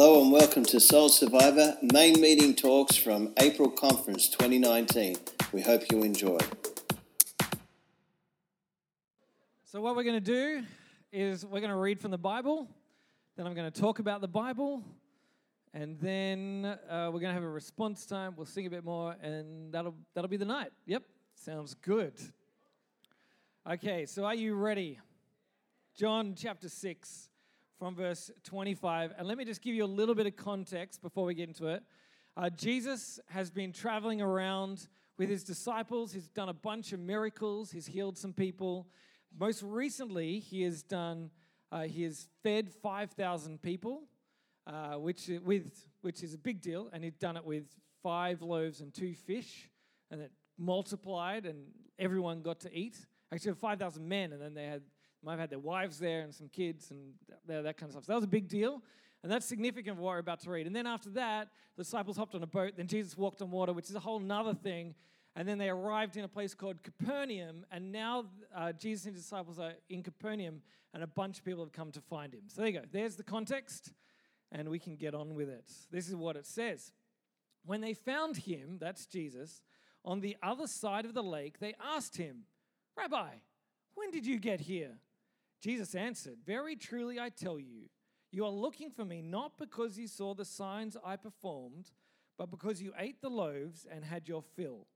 Hello and welcome to Soul Survivor main meeting talks from April Conference 2019. We hope you enjoy. So, what we're going to do is we're going to read from the Bible, then I'm going to talk about the Bible, and then uh, we're going to have a response time. We'll sing a bit more, and that'll, that'll be the night. Yep, sounds good. Okay, so are you ready? John chapter 6 from verse 25. And let me just give you a little bit of context before we get into it. Uh, Jesus has been traveling around with his disciples. He's done a bunch of miracles. He's healed some people. Most recently, he has done. Uh, he has fed 5,000 people, uh, which with which is a big deal, and he'd done it with five loaves and two fish, and it multiplied, and everyone got to eat. Actually, 5,000 men, and then they had might have had their wives there and some kids and that kind of stuff. So that was a big deal. And that's significant what we're about to read. And then after that, the disciples hopped on a boat. Then Jesus walked on water, which is a whole nother thing. And then they arrived in a place called Capernaum. And now uh, Jesus and his disciples are in Capernaum, and a bunch of people have come to find him. So there you go. There's the context, and we can get on with it. This is what it says. When they found him, that's Jesus, on the other side of the lake, they asked him, Rabbi, when did you get here? Jesus answered, Very truly I tell you, you are looking for me not because you saw the signs I performed, but because you ate the loaves and had your fill.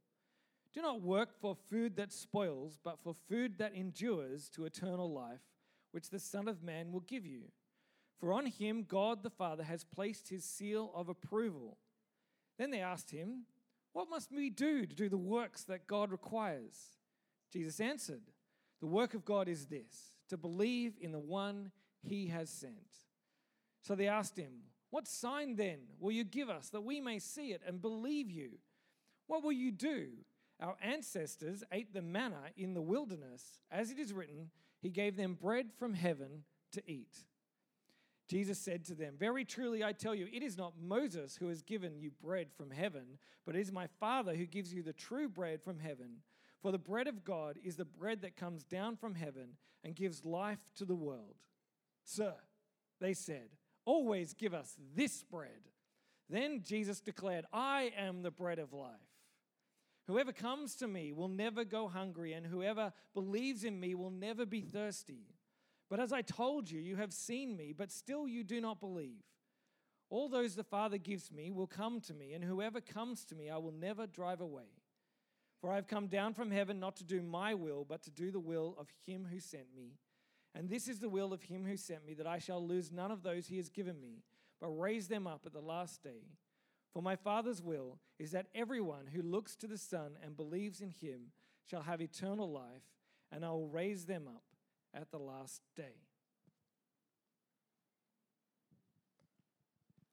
Do not work for food that spoils, but for food that endures to eternal life, which the Son of Man will give you. For on him God the Father has placed his seal of approval. Then they asked him, What must we do to do the works that God requires? Jesus answered, The work of God is this to believe in the one he has sent. So they asked him, What sign then will you give us that we may see it and believe you? What will you do? Our ancestors ate the manna in the wilderness. As it is written, He gave them bread from heaven to eat. Jesus said to them, Very truly I tell you, it is not Moses who has given you bread from heaven, but it is my Father who gives you the true bread from heaven. For the bread of God is the bread that comes down from heaven and gives life to the world. Sir, they said, always give us this bread. Then Jesus declared, I am the bread of life. Whoever comes to me will never go hungry, and whoever believes in me will never be thirsty. But as I told you, you have seen me, but still you do not believe. All those the Father gives me will come to me, and whoever comes to me I will never drive away. For I have come down from heaven not to do my will, but to do the will of him who sent me. And this is the will of him who sent me, that I shall lose none of those he has given me, but raise them up at the last day. For my Father's will is that everyone who looks to the Son and believes in him shall have eternal life, and I will raise them up at the last day.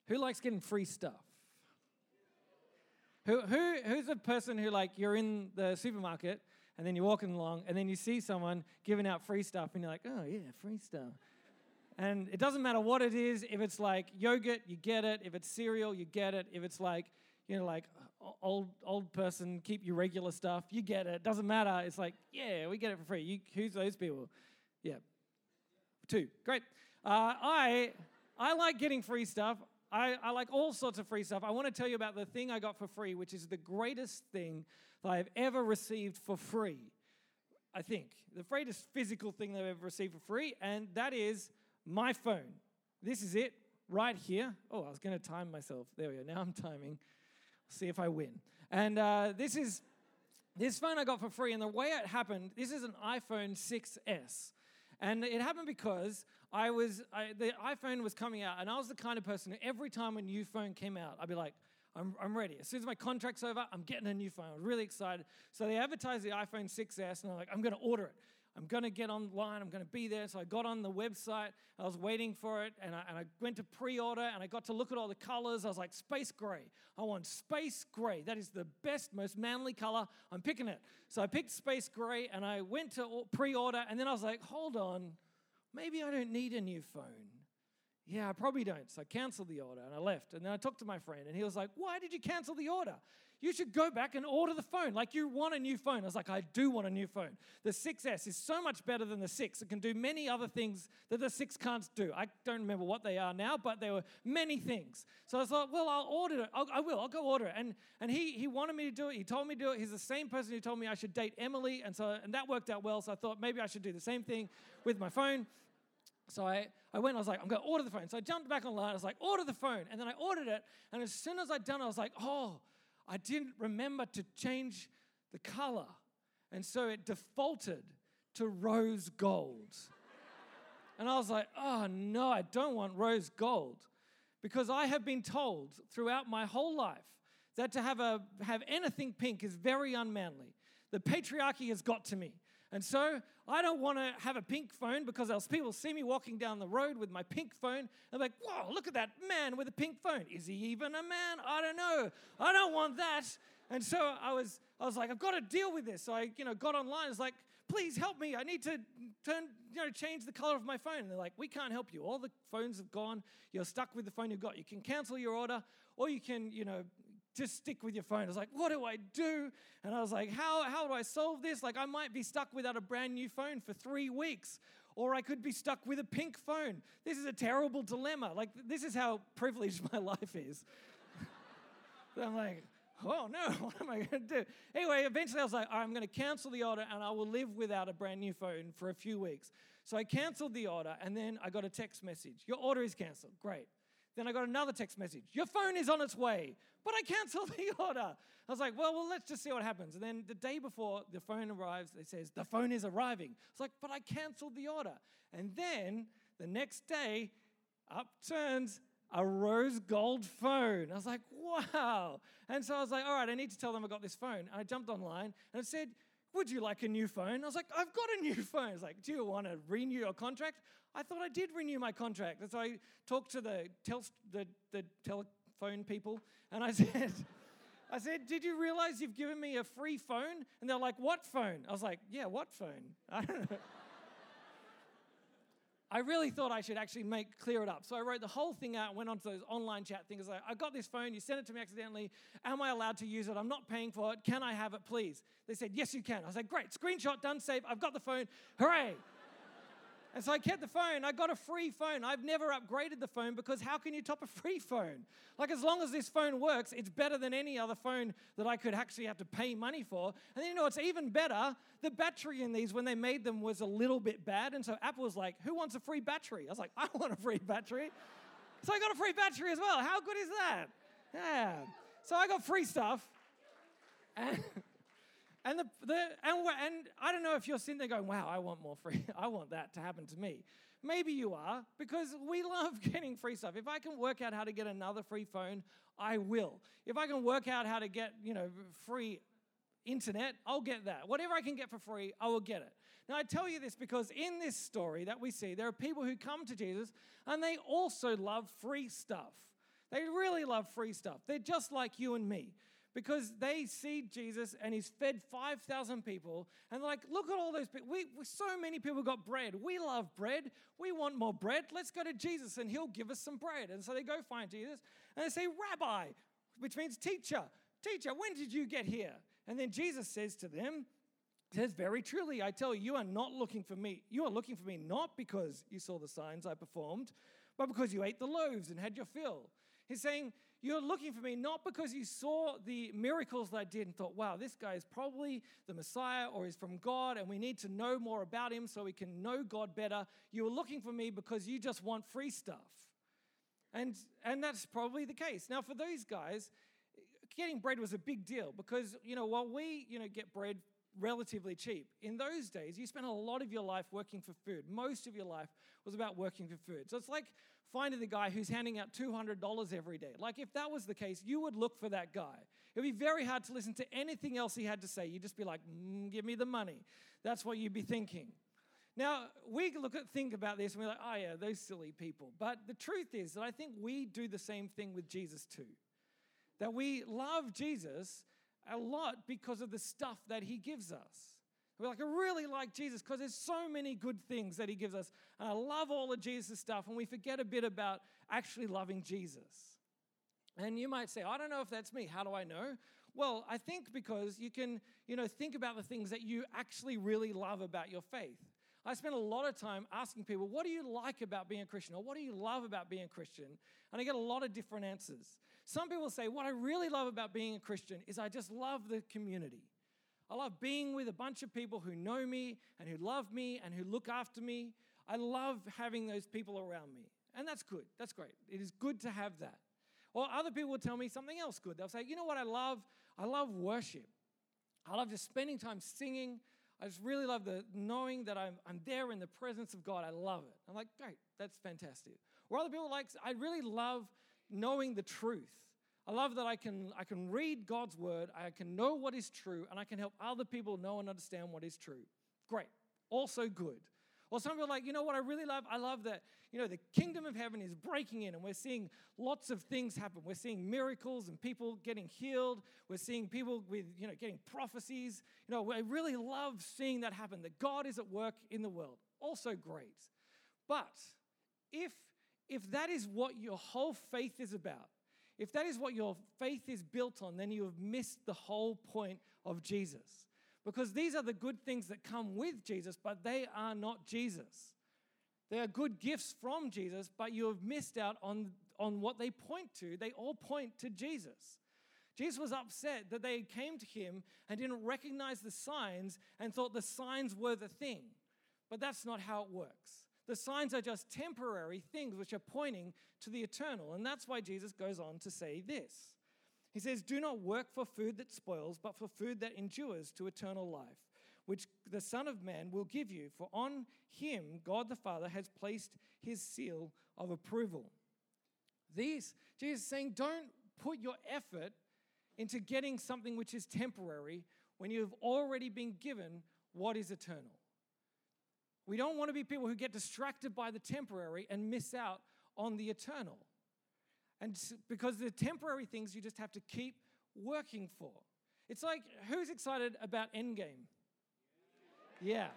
Who likes getting free stuff? Who, who, who's the person who, like, you're in the supermarket and then you're walking along and then you see someone giving out free stuff and you're like, oh, yeah, free stuff. And it doesn't matter what it is. If it's like yogurt, you get it. If it's cereal, you get it. If it's like, you know, like old old person, keep your regular stuff, you get it. Doesn't matter. It's like, yeah, we get it for free. You, who's those people? Yeah, two. Great. Uh, I I like getting free stuff. I, I like all sorts of free stuff. I want to tell you about the thing I got for free, which is the greatest thing that I've ever received for free. I think the greatest physical thing that I've ever received for free, and that is my phone. This is it right here. Oh, I was going to time myself. There we go. Now I'm timing. See if I win. And uh, this is this phone I got for free, and the way it happened. This is an iPhone 6s, and it happened because I was, I, the iPhone was coming out, and I was the kind of person who every time a new phone came out, I'd be like, I'm, I'm ready. As soon as my contract's over, I'm getting a new phone. I'm really excited. So they advertised the iPhone 6S, and I'm like, I'm going to order it. I'm going to get online. I'm going to be there. So I got on the website. I was waiting for it, and I, and I went to pre order, and I got to look at all the colors. I was like, space gray. I want space gray. That is the best, most manly color. I'm picking it. So I picked space gray, and I went to pre order, and then I was like, hold on maybe I don't need a new phone. Yeah, I probably don't. So I canceled the order and I left. And then I talked to my friend and he was like, Why did you cancel the order? You should go back and order the phone. Like you want a new phone. I was like, I do want a new phone. The 6S is so much better than the 6. It can do many other things that the 6 can't do. I don't remember what they are now, but there were many things. So I was like, well, I'll order it. I'll, I will. I'll go order it. And, and he, he wanted me to do it. He told me to do it. He's the same person who told me I should date Emily. And, so, and that worked out well. So I thought maybe I should do the same thing with my phone. So I, I went, I was like, I'm going to order the phone. So I jumped back online. I was like, order the phone. And then I ordered it. And as soon as I'd done I was like, oh, I didn't remember to change the color. And so it defaulted to rose gold. and I was like, oh, no, I don't want rose gold. Because I have been told throughout my whole life that to have, a, have anything pink is very unmanly. The patriarchy has got to me. And so I don't want to have a pink phone because else people see me walking down the road with my pink phone They're like, whoa, look at that man with a pink phone. Is he even a man? I don't know. I don't want that. And so I was, I was like, I've got to deal with this. So I, you know, got online. I was like, please help me. I need to turn, you know, change the color of my phone. And they're like, we can't help you. All the phones have gone. You're stuck with the phone you've got. You can cancel your order, or you can, you know, just stick with your phone. I was like, what do I do? And I was like, how, how do I solve this? Like, I might be stuck without a brand new phone for three weeks, or I could be stuck with a pink phone. This is a terrible dilemma. Like, this is how privileged my life is. I'm like, oh no, what am I going to do? Anyway, eventually I was like, I'm going to cancel the order and I will live without a brand new phone for a few weeks. So I canceled the order and then I got a text message. Your order is canceled. Great. Then I got another text message. Your phone is on its way, but I canceled the order. I was like, well, well, let's just see what happens. And then the day before the phone arrives, it says, the phone is arriving. It's like, but I canceled the order. And then the next day, up turns a rose gold phone. I was like, wow. And so I was like, all right, I need to tell them I got this phone. And I jumped online and it said, would you like a new phone? I was like, I've got a new phone. It's like, do you want to renew your contract? I thought I did renew my contract. So I talked to the, tel- the, the telephone people and I said, I said, Did you realize you've given me a free phone? And they're like, What phone? I was like, Yeah, what phone? I don't know. I really thought I should actually make clear it up. So I wrote the whole thing out, went onto those online chat things. Like, I got this phone, you sent it to me accidentally. Am I allowed to use it? I'm not paying for it. Can I have it, please? They said, Yes, you can. I was like, Great, screenshot done, save. I've got the phone. Hooray! And so I kept the phone. I got a free phone. I've never upgraded the phone because how can you top a free phone? Like, as long as this phone works, it's better than any other phone that I could actually have to pay money for. And then, you know, it's even better. The battery in these, when they made them, was a little bit bad. And so Apple was like, Who wants a free battery? I was like, I want a free battery. so I got a free battery as well. How good is that? Yeah. So I got free stuff. And. And, the, the, and, and I don't know if you're sitting there going, wow, I want more free, I want that to happen to me. Maybe you are, because we love getting free stuff. If I can work out how to get another free phone, I will. If I can work out how to get, you know, free internet, I'll get that. Whatever I can get for free, I will get it. Now, I tell you this because in this story that we see, there are people who come to Jesus and they also love free stuff. They really love free stuff. They're just like you and me because they see Jesus and he's fed 5,000 people. And like, look at all those people. We, we, so many people got bread. We love bread. We want more bread. Let's go to Jesus and he'll give us some bread. And so they go find Jesus and they say, Rabbi, which means teacher. Teacher, when did you get here? And then Jesus says to them, says, Very truly, I tell you, you are not looking for me. You are looking for me not because you saw the signs I performed, but because you ate the loaves and had your fill. He's saying, you're looking for me not because you saw the miracles that I did and thought, wow, this guy is probably the Messiah or he's from God and we need to know more about him so we can know God better. You were looking for me because you just want free stuff. And, and that's probably the case. Now, for those guys, getting bread was a big deal because, you know, while we, you know, get bread relatively cheap. In those days, you spent a lot of your life working for food. Most of your life was about working for food. So it's like finding the guy who's handing out $200 every day. Like, if that was the case, you would look for that guy. It would be very hard to listen to anything else he had to say. You'd just be like, mm, give me the money. That's what you'd be thinking. Now, we look at think about this and we're like, oh yeah, those silly people. But the truth is that I think we do the same thing with Jesus too. That we love Jesus a lot because of the stuff that he gives us. We're like, I really like Jesus because there's so many good things that he gives us. And I love all of Jesus' stuff. And we forget a bit about actually loving Jesus. And you might say, I don't know if that's me. How do I know? Well, I think because you can, you know, think about the things that you actually really love about your faith. I spend a lot of time asking people, what do you like about being a Christian? Or what do you love about being a Christian? And I get a lot of different answers. Some people say, what I really love about being a Christian is I just love the community. I love being with a bunch of people who know me and who love me and who look after me. I love having those people around me. And that's good. That's great. It is good to have that. Or other people will tell me something else good. They'll say, you know what I love? I love worship. I love just spending time singing. I just really love the knowing that I'm, I'm there in the presence of God. I love it. I'm like, great, that's fantastic. Or other people like, I really love knowing the truth. I love that I can, I can read God's word, I can know what is true, and I can help other people know and understand what is true. Great. Also good. Or some people are like, you know what I really love? I love that, you know, the kingdom of heaven is breaking in and we're seeing lots of things happen. We're seeing miracles and people getting healed. We're seeing people with, you know, getting prophecies. You know, I really love seeing that happen, that God is at work in the world. Also great. But if if that is what your whole faith is about, if that is what your faith is built on, then you have missed the whole point of Jesus because these are the good things that come with Jesus, but they are not Jesus. They are good gifts from Jesus, but you have missed out on, on what they point to. They all point to Jesus. Jesus was upset that they came to him and didn't recognize the signs and thought the signs were the thing. But that's not how it works. The signs are just temporary things which are pointing to the eternal. And that's why Jesus goes on to say this he says, Do not work for food that spoils, but for food that endures to eternal life, which the Son of Man will give you. For on him, God the Father has placed his seal of approval. These, Jesus is saying, don't put your effort into getting something which is temporary when you have already been given what is eternal. We don't want to be people who get distracted by the temporary and miss out on the eternal. And because the temporary things you just have to keep working for. It's like, who's excited about Endgame? Yeah.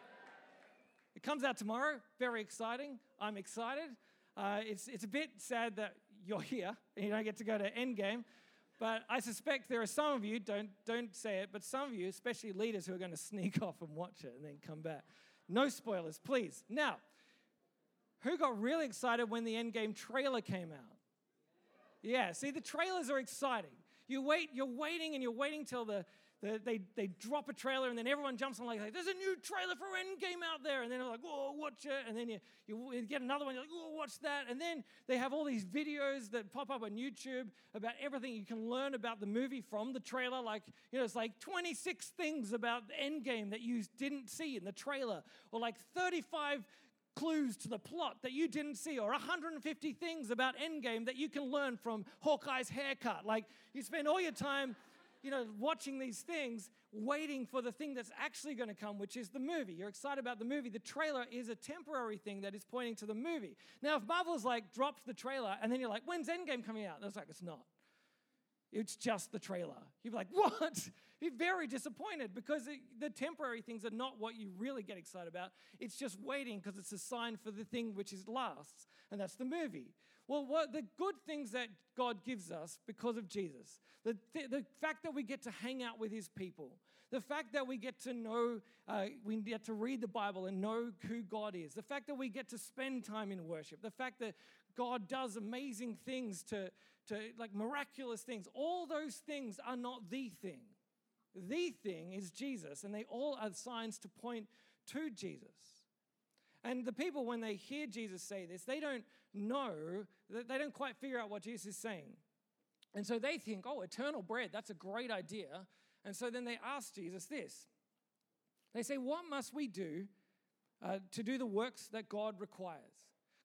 It comes out tomorrow. Very exciting. I'm excited. Uh, it's, it's a bit sad that you're here and you don't get to go to Endgame. But I suspect there are some of you, don't, don't say it, but some of you, especially leaders, who are going to sneak off and watch it and then come back. No spoilers, please. Now, who got really excited when the Endgame trailer came out? Yeah, see, the trailers are exciting. You wait, you're waiting and you're waiting till the, the they, they drop a trailer and then everyone jumps on like, there's a new trailer for Endgame out there. And then they're like, oh, watch it. And then you, you get another one, you're like, oh, watch that. And then they have all these videos that pop up on YouTube about everything you can learn about the movie from the trailer. Like, you know, it's like 26 things about Endgame that you didn't see in the trailer, or like 35 clues to the plot that you didn't see, or 150 things about Endgame that you can learn from Hawkeye's haircut. Like, you spend all your time, you know, watching these things, waiting for the thing that's actually going to come, which is the movie. You're excited about the movie. The trailer is a temporary thing that is pointing to the movie. Now, if Marvel's like drops the trailer, and then you're like, when's Endgame coming out? And it's like, it's not. It's just the trailer. You'd be like, what? You're very disappointed because it, the temporary things are not what you really get excited about. It's just waiting because it's a sign for the thing which is lasts, and that's the movie. Well, what the good things that God gives us because of Jesus, the, the, the fact that we get to hang out with His people, the fact that we get to know, uh, we get to read the Bible and know who God is, the fact that we get to spend time in worship, the fact that God does amazing things to, to like miraculous things. All those things are not the thing. The thing is Jesus, and they all are signs to point to Jesus. And the people, when they hear Jesus say this, they don't know, they don't quite figure out what Jesus is saying. And so they think, oh, eternal bread, that's a great idea. And so then they ask Jesus this. They say, What must we do uh, to do the works that God requires?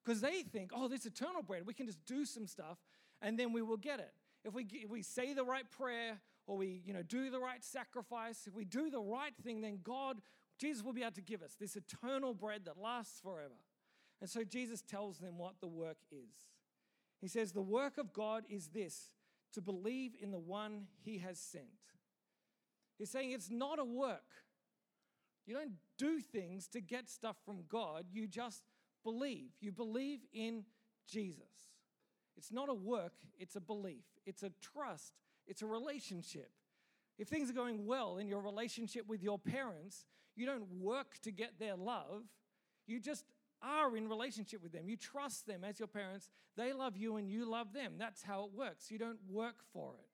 Because they think, oh, this eternal bread, we can just do some stuff and then we will get it. If we, if we say the right prayer or we you know, do the right sacrifice, if we do the right thing, then God, Jesus will be able to give us this eternal bread that lasts forever. And so Jesus tells them what the work is. He says, The work of God is this to believe in the one he has sent. He's saying it's not a work. You don't do things to get stuff from God. You just believe. You believe in Jesus. It's not a work, it's a belief, it's a trust, it's a relationship. If things are going well in your relationship with your parents, you don't work to get their love. You just are in relationship with them. You trust them as your parents. They love you and you love them. That's how it works. You don't work for it.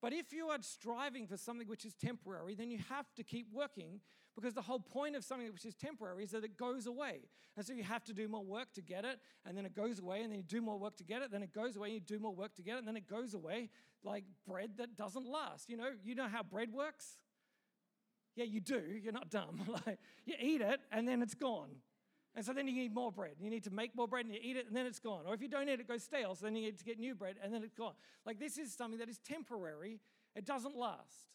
But if you are striving for something which is temporary, then you have to keep working because the whole point of something which is temporary is that it goes away. And so you have to do more work to get it, and then it goes away, and then you do more work to get it, then it goes away, and you do more work to get it, and then it goes away like bread that doesn't last. You know, you know how bread works? Yeah, you do. You're not dumb. like you eat it and then it's gone. And so then you need more bread. You need to make more bread and you eat it and then it's gone. Or if you don't eat it, it goes stale. So then you need to get new bread and then it's gone. Like this is something that is temporary, it doesn't last.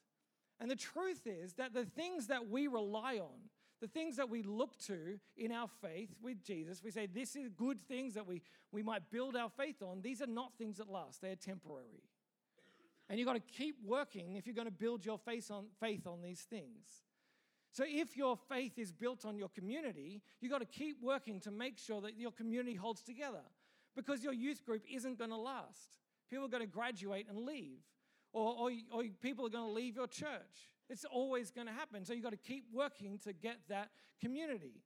And the truth is that the things that we rely on, the things that we look to in our faith with Jesus, we say this is good things that we, we might build our faith on. These are not things that last, they are temporary. And you've got to keep working if you're going to build your faith on, faith on these things. So, if your faith is built on your community, you've got to keep working to make sure that your community holds together because your youth group isn't going to last. People are going to graduate and leave, or, or, or people are going to leave your church. It's always going to happen. So, you've got to keep working to get that community.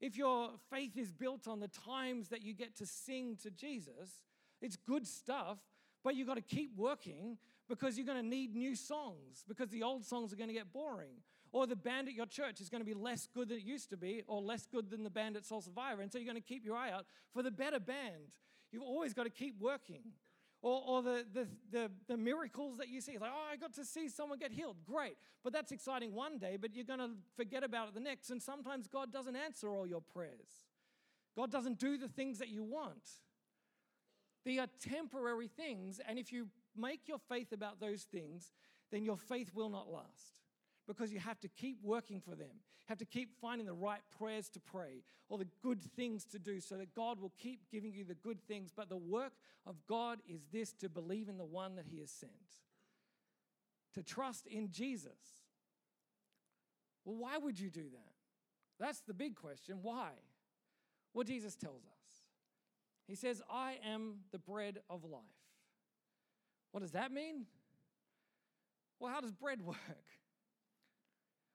If your faith is built on the times that you get to sing to Jesus, it's good stuff, but you've got to keep working because you're going to need new songs because the old songs are going to get boring. Or the band at your church is going to be less good than it used to be or less good than the band at Soul Survivor. And so you're going to keep your eye out for the better band. You've always got to keep working. Or, or the, the, the, the, miracles that you see. like, oh, I got to see someone get healed. Great. But that's exciting one day, but you're going to forget about it the next. And sometimes God doesn't answer all your prayers. God doesn't do the things that you want. They are temporary things. And if you make your faith about those things, then your faith will not last because you have to keep working for them. You have to keep finding the right prayers to pray or the good things to do so that God will keep giving you the good things. But the work of God is this to believe in the one that He has sent, to trust in Jesus. Well, why would you do that? That's the big question. Why? Well, Jesus tells us. He says, I am the bread of life. What does that mean? Well, how does bread work?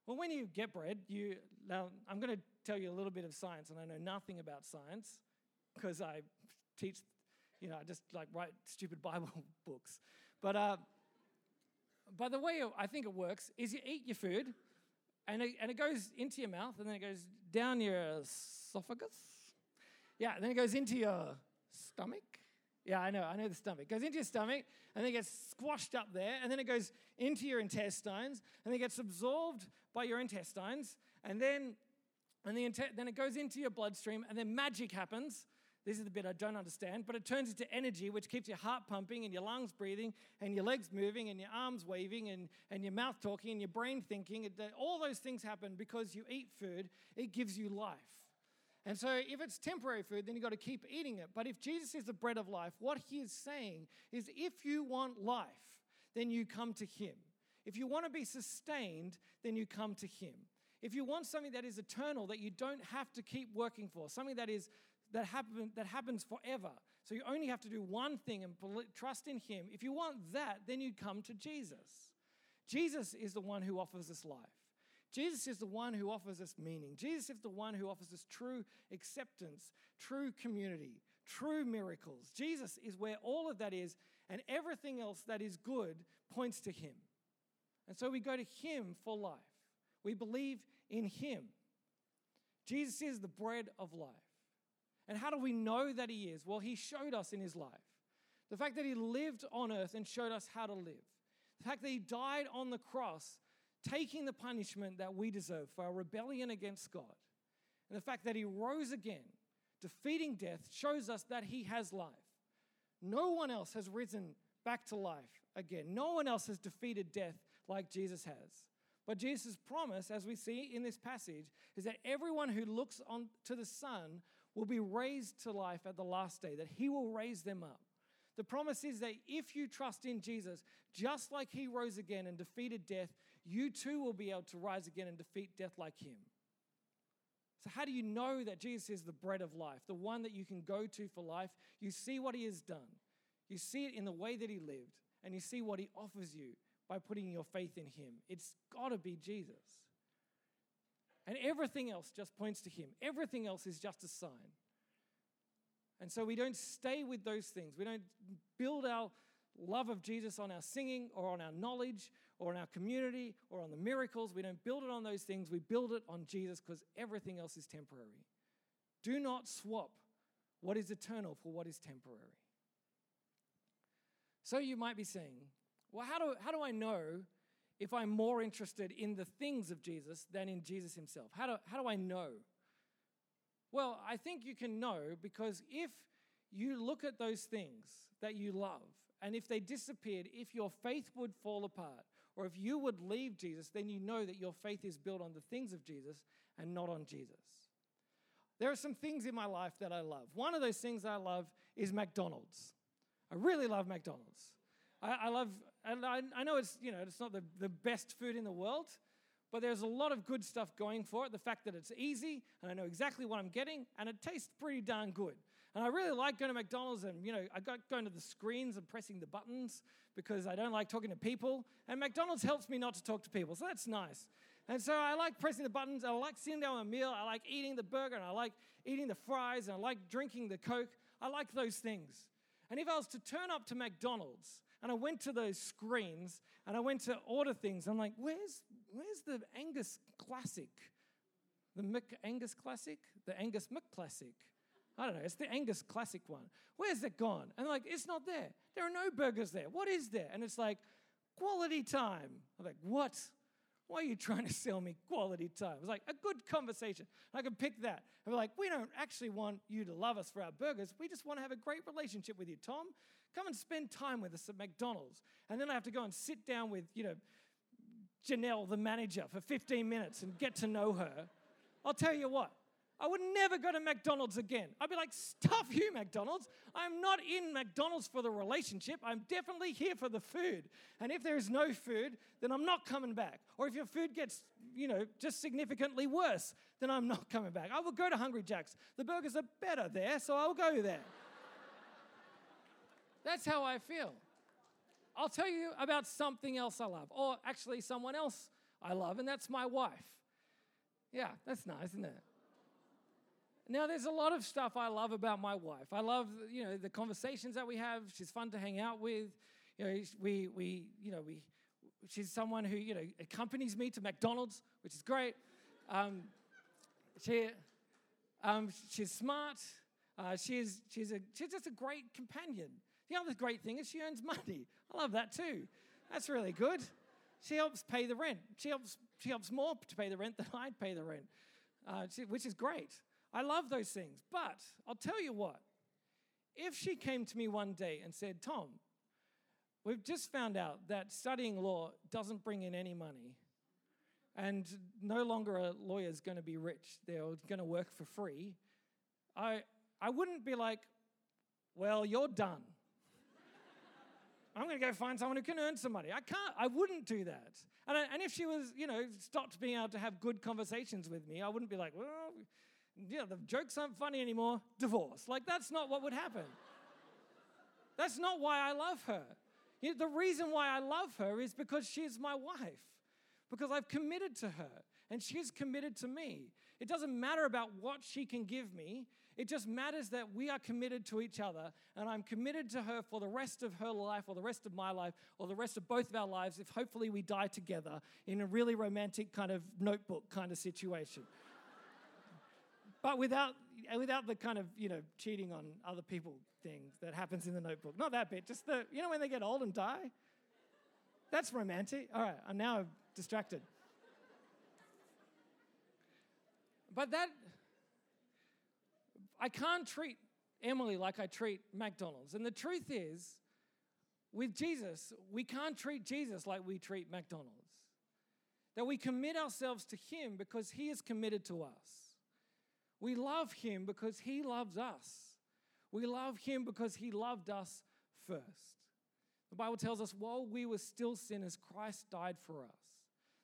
Well, when you get bread, you now I'm going to tell you a little bit of science, and I know nothing about science because I teach, you know, I just like write stupid Bible books. But uh, by the way I think it works is you eat your food, and it, and it goes into your mouth, and then it goes down your esophagus. Yeah, then it goes into your stomach. Yeah, I know, I know the stomach. It goes into your stomach and then it gets squashed up there, and then it goes into your intestines, and then it gets absorbed by your intestines, and then and the, then it goes into your bloodstream, and then magic happens. This is the bit I don't understand, but it turns into energy, which keeps your heart pumping and your lungs breathing and your legs moving and your arms waving and, and your mouth talking and your brain thinking. All those things happen because you eat food, it gives you life. And so, if it's temporary food, then you've got to keep eating it. But if Jesus is the bread of life, what he is saying is if you want life, then you come to him. If you want to be sustained, then you come to him. If you want something that is eternal, that you don't have to keep working for, something that is that, happen, that happens forever. So you only have to do one thing and trust in Him. If you want that, then you come to Jesus. Jesus is the one who offers us life. Jesus is the one who offers us meaning. Jesus is the one who offers us true acceptance, true community, true miracles. Jesus is where all of that is, and everything else that is good points to Him. And so we go to Him for life. We believe in Him. Jesus is the bread of life. And how do we know that He is? Well, He showed us in His life. The fact that He lived on earth and showed us how to live. The fact that He died on the cross taking the punishment that we deserve for our rebellion against God. And the fact that he rose again, defeating death, shows us that he has life. No one else has risen back to life again. No one else has defeated death like Jesus has. But Jesus' promise, as we see in this passage, is that everyone who looks on to the Son will be raised to life at the last day, that he will raise them up. The promise is that if you trust in Jesus, just like he rose again and defeated death, you too will be able to rise again and defeat death like him. So, how do you know that Jesus is the bread of life, the one that you can go to for life? You see what he has done, you see it in the way that he lived, and you see what he offers you by putting your faith in him. It's got to be Jesus. And everything else just points to him, everything else is just a sign. And so we don't stay with those things. We don't build our love of Jesus on our singing or on our knowledge or on our community or on the miracles. We don't build it on those things. We build it on Jesus because everything else is temporary. Do not swap what is eternal for what is temporary. So you might be saying, well, how do, how do I know if I'm more interested in the things of Jesus than in Jesus himself? How do, how do I know? Well, I think you can know because if you look at those things that you love, and if they disappeared, if your faith would fall apart, or if you would leave Jesus, then you know that your faith is built on the things of Jesus and not on Jesus. There are some things in my life that I love. One of those things I love is McDonald's. I really love McDonald's. I, I love, and I, I know it's, you know, it's not the, the best food in the world, but there's a lot of good stuff going for it. The fact that it's easy and I know exactly what I'm getting and it tastes pretty darn good. And I really like going to McDonald's and, you know, I got going to the screens and pressing the buttons because I don't like talking to people. And McDonald's helps me not to talk to people, so that's nice. And so I like pressing the buttons. I like sitting down a meal. I like eating the burger and I like eating the fries and I like drinking the Coke. I like those things. And if I was to turn up to McDonald's and I went to those screens and I went to order things. I'm like, where's, where's the Angus Classic? The Mick Angus Classic? The Angus Mick Classic? I don't know. It's the Angus Classic one. Where's it gone? And like, it's not there. There are no burgers there. What is there? And it's like, quality time. I'm like, what? Why are you trying to sell me quality time? It was like a good conversation. I could pick that. And we're like, we don't actually want you to love us for our burgers. We just want to have a great relationship with you, Tom. Come and spend time with us at McDonald's. And then I have to go and sit down with, you know, Janelle, the manager, for 15 minutes and get to know her. I'll tell you what, I would never go to McDonald's again. I'd be like, stuff you, McDonald's. I'm not in McDonald's for the relationship. I'm definitely here for the food. And if there is no food, then I'm not coming back. Or if your food gets, you know, just significantly worse, then I'm not coming back. I will go to Hungry Jack's. The burgers are better there, so I'll go there. That's how I feel. I'll tell you about something else I love, or actually someone else I love, and that's my wife. Yeah, that's nice, isn't it? Now, there's a lot of stuff I love about my wife. I love, you know, the conversations that we have. She's fun to hang out with. You know, we, we, you know, we, she's someone who, you know, accompanies me to McDonald's, which is great. Um, she, um, she's smart. Uh, she's, she's, a, she's just a great companion. The other great thing is she earns money. I love that too. That's really good. She helps pay the rent. She helps, she helps more to pay the rent than I'd pay the rent, uh, which is great. I love those things. But I'll tell you what, if she came to me one day and said, Tom, we've just found out that studying law doesn't bring in any money, and no longer a lawyer is going to be rich, they're going to work for free, I, I wouldn't be like, well, you're done. I'm going to go find someone who can earn some money. I can't, I wouldn't do that. And, I, and if she was, you know, stopped being able to have good conversations with me, I wouldn't be like, well, yeah, the jokes aren't funny anymore, divorce. Like, that's not what would happen. that's not why I love her. You know, the reason why I love her is because she's my wife, because I've committed to her and she's committed to me. It doesn't matter about what she can give me, it just matters that we are committed to each other and I'm committed to her for the rest of her life or the rest of my life or the rest of both of our lives if hopefully we die together in a really romantic kind of notebook kind of situation but without, without the kind of, you know, cheating on other people thing that happens in the notebook. Not that bit, just the, you know, when they get old and die? That's romantic. All right, I'm now distracted. But that, I can't treat Emily like I treat McDonald's. And the truth is, with Jesus, we can't treat Jesus like we treat McDonald's. That we commit ourselves to Him because He is committed to us. We love him because he loves us. We love him because he loved us first. The Bible tells us while we were still sinners, Christ died for us.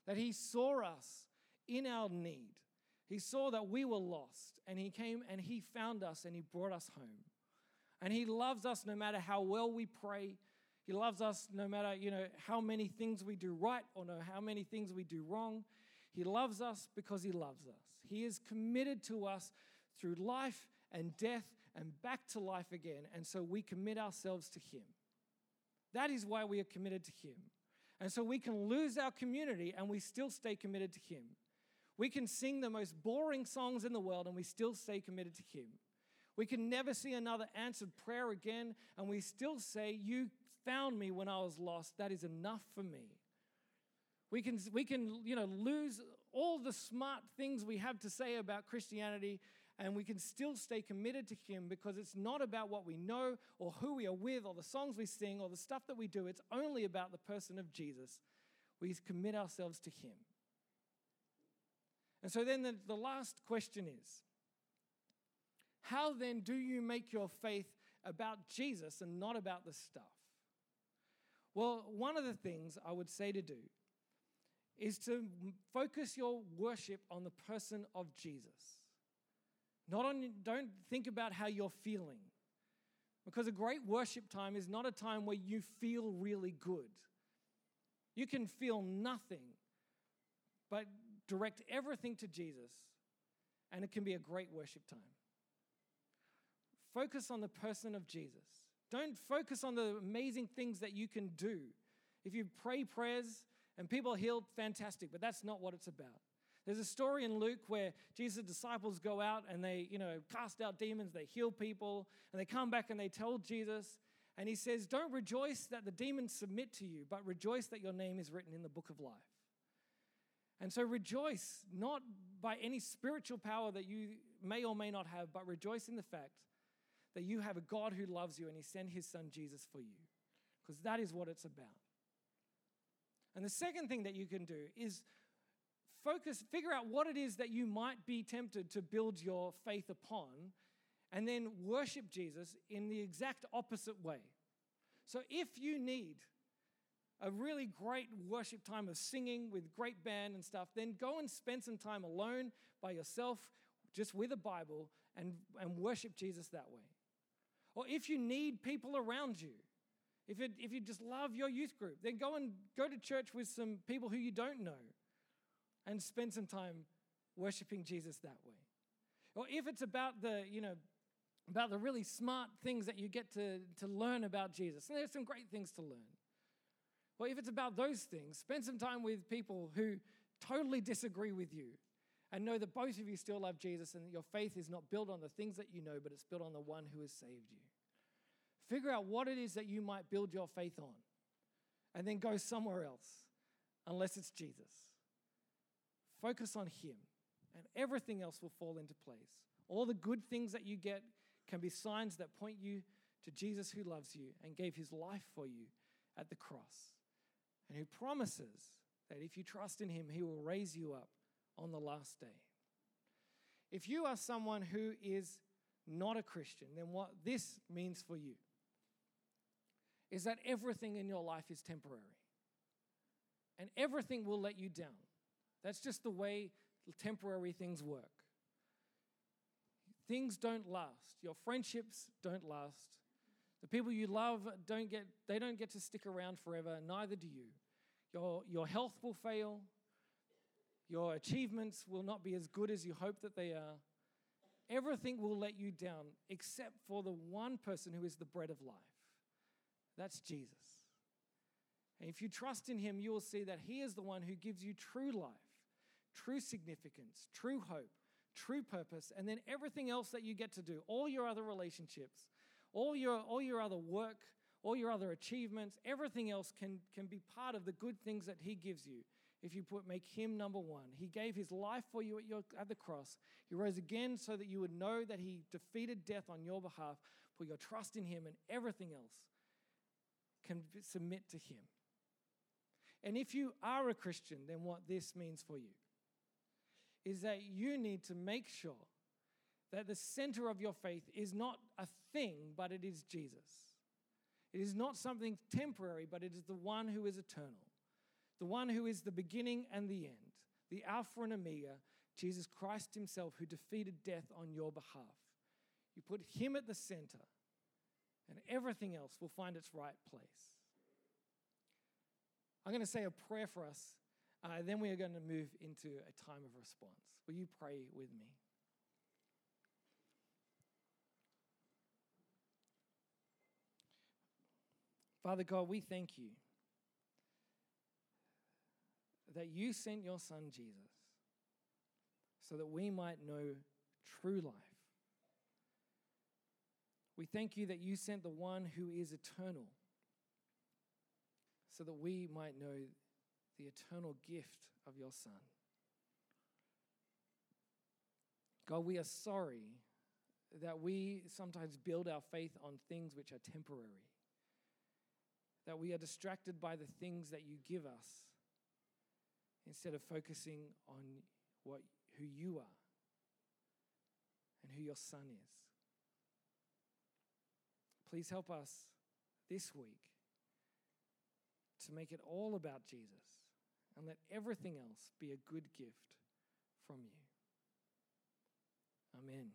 that He saw us in our need. He saw that we were lost, and He came and He found us and He brought us home. And He loves us no matter how well we pray. He loves us no matter, you know, how many things we do right or no how many things we do wrong. He loves us because he loves us. He is committed to us through life and death and back to life again. And so we commit ourselves to him. That is why we are committed to him. And so we can lose our community and we still stay committed to him. We can sing the most boring songs in the world and we still stay committed to him. We can never see another answered prayer again, and we still say, You found me when I was lost. That is enough for me. We can, we can you know, lose all the smart things we have to say about Christianity, and we can still stay committed to Him because it's not about what we know or who we are with or the songs we sing or the stuff that we do. It's only about the person of Jesus. We commit ourselves to Him. And so then the, the last question is how then do you make your faith about Jesus and not about the stuff? Well, one of the things I would say to do is to focus your worship on the person of Jesus. Not on don't think about how you're feeling. Because a great worship time is not a time where you feel really good. You can feel nothing, but direct everything to Jesus, and it can be a great worship time. Focus on the person of Jesus. Don't focus on the amazing things that you can do. If you pray prayers and people are healed, fantastic, but that's not what it's about. There's a story in Luke where Jesus' disciples go out and they, you know, cast out demons, they heal people, and they come back and they tell Jesus, and he says, Don't rejoice that the demons submit to you, but rejoice that your name is written in the book of life. And so rejoice not by any spiritual power that you may or may not have, but rejoice in the fact that you have a God who loves you and he sent his son Jesus for you. Because that is what it's about. And the second thing that you can do is focus, figure out what it is that you might be tempted to build your faith upon, and then worship Jesus in the exact opposite way. So if you need a really great worship time of singing with great band and stuff, then go and spend some time alone by yourself, just with a Bible, and, and worship Jesus that way. Or if you need people around you, if, it, if you just love your youth group, then go and go to church with some people who you don't know and spend some time worshiping Jesus that way. Or if it's about the, you know, about the really smart things that you get to, to learn about Jesus, and there's some great things to learn. Well, if it's about those things, spend some time with people who totally disagree with you and know that both of you still love Jesus and that your faith is not built on the things that you know, but it's built on the one who has saved you. Figure out what it is that you might build your faith on and then go somewhere else, unless it's Jesus. Focus on Him, and everything else will fall into place. All the good things that you get can be signs that point you to Jesus who loves you and gave His life for you at the cross, and who promises that if you trust in Him, He will raise you up on the last day. If you are someone who is not a Christian, then what this means for you is that everything in your life is temporary. And everything will let you down. That's just the way temporary things work. Things don't last. Your friendships don't last. The people you love don't get they don't get to stick around forever, neither do you. Your, your health will fail. Your achievements will not be as good as you hope that they are. Everything will let you down except for the one person who is the bread of life. That's Jesus. And if you trust in him, you will see that he is the one who gives you true life, true significance, true hope, true purpose, and then everything else that you get to do, all your other relationships, all your, all your other work, all your other achievements, everything else can, can be part of the good things that he gives you if you put make him number one. He gave his life for you at, your, at the cross. He rose again so that you would know that he defeated death on your behalf. Put your trust in him, and everything else can submit to him. And if you are a Christian, then what this means for you is that you need to make sure that the center of your faith is not a thing, but it is Jesus. It is not something temporary, but it is the one who is eternal the one who is the beginning and the end, the Alpha and Omega, Jesus Christ Himself, who defeated death on your behalf. You put Him at the center, and everything else will find its right place. I'm going to say a prayer for us, uh, then we are going to move into a time of response. Will you pray with me? Father God, we thank you that you sent your son Jesus so that we might know true life. We thank you that you sent the one who is eternal so that we might know the eternal gift of your son. God, we are sorry that we sometimes build our faith on things which are temporary, that we are distracted by the things that you give us instead of focusing on what, who you are and who your son is. Please help us this week to make it all about Jesus and let everything else be a good gift from you. Amen.